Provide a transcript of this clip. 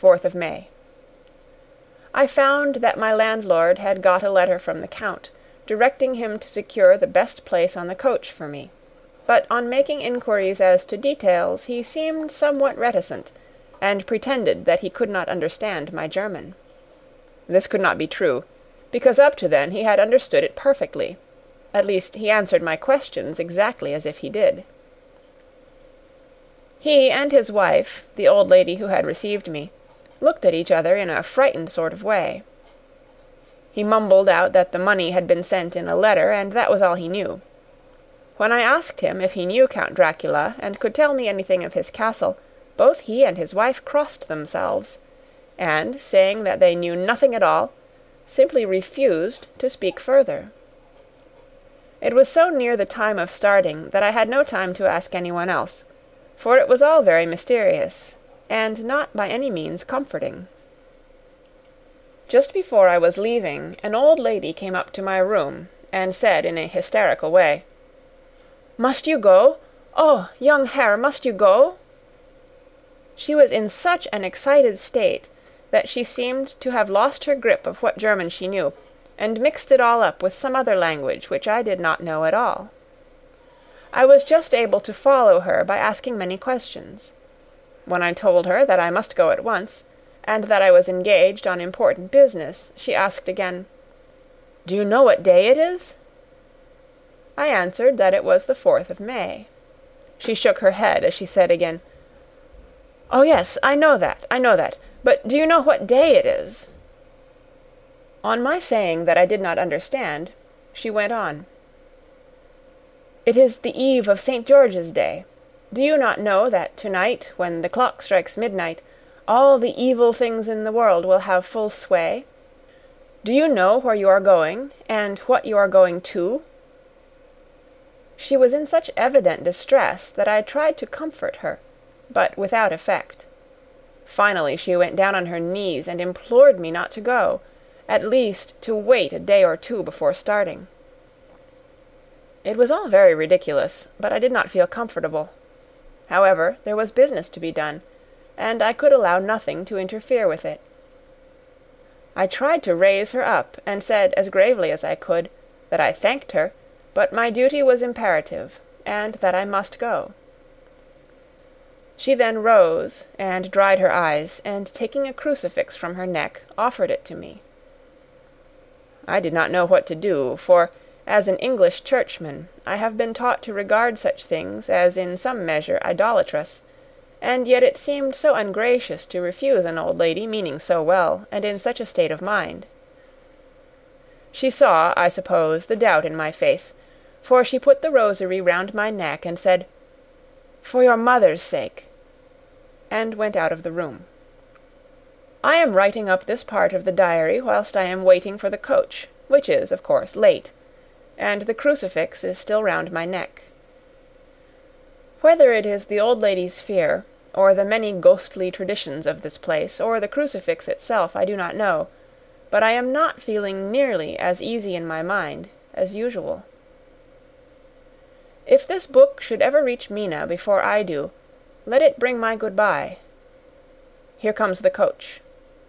4th of May. I found that my landlord had got a letter from the count, directing him to secure the best place on the coach for me; but on making inquiries as to details he seemed somewhat reticent, and pretended that he could not understand my German. This could not be true, because up to then he had understood it perfectly at least he answered my questions exactly as if he did. He and his wife, the old lady who had received me, looked at each other in a frightened sort of way. He mumbled out that the money had been sent in a letter, and that was all he knew. When I asked him if he knew Count Dracula and could tell me anything of his castle, both he and his wife crossed themselves, and, saying that they knew nothing at all, simply refused to speak further. It was so near the time of starting that I had no time to ask anyone else, for it was all very mysterious, and not by any means comforting. Just before I was leaving, an old lady came up to my room and said in a hysterical way, "Must you go? Oh, young Herr, must you go?" She was in such an excited state that she seemed to have lost her grip of what German she knew, and mixed it all up with some other language which I did not know at all. I was just able to follow her by asking many questions. When I told her that I must go at once, and that I was engaged on important business, she asked again, "Do you know what day it is?" I answered that it was the fourth of May. She shook her head as she said again, "Oh yes, I know that, I know that. But do you know what day it is?" On my saying that I did not understand, she went on. "It is the eve of St. George's Day. Do you not know that to night, when the clock strikes midnight, all the evil things in the world will have full sway? Do you know where you are going, and what you are going to?" She was in such evident distress that I tried to comfort her, but without effect. Finally she went down on her knees and implored me not to go, at least to wait a day or two before starting. It was all very ridiculous, but I did not feel comfortable. However, there was business to be done and I could allow nothing to interfere with it. I tried to raise her up, and said as gravely as I could that I thanked her, but my duty was imperative, and that I must go. She then rose and dried her eyes, and taking a crucifix from her neck, offered it to me. I did not know what to do, for, as an English churchman, I have been taught to regard such things as in some measure idolatrous and yet it seemed so ungracious to refuse an old lady meaning so well, and in such a state of mind. She saw, I suppose, the doubt in my face, for she put the rosary round my neck and said, "For your mother's sake," and went out of the room. I am writing up this part of the diary whilst I am waiting for the coach, which is, of course, late, and the crucifix is still round my neck. Whether it is the old lady's fear, or the many ghostly traditions of this place, or the crucifix itself, I do not know, but I am not feeling nearly as easy in my mind as usual. If this book should ever reach Mina before I do, let it bring my good bye. Here comes the coach.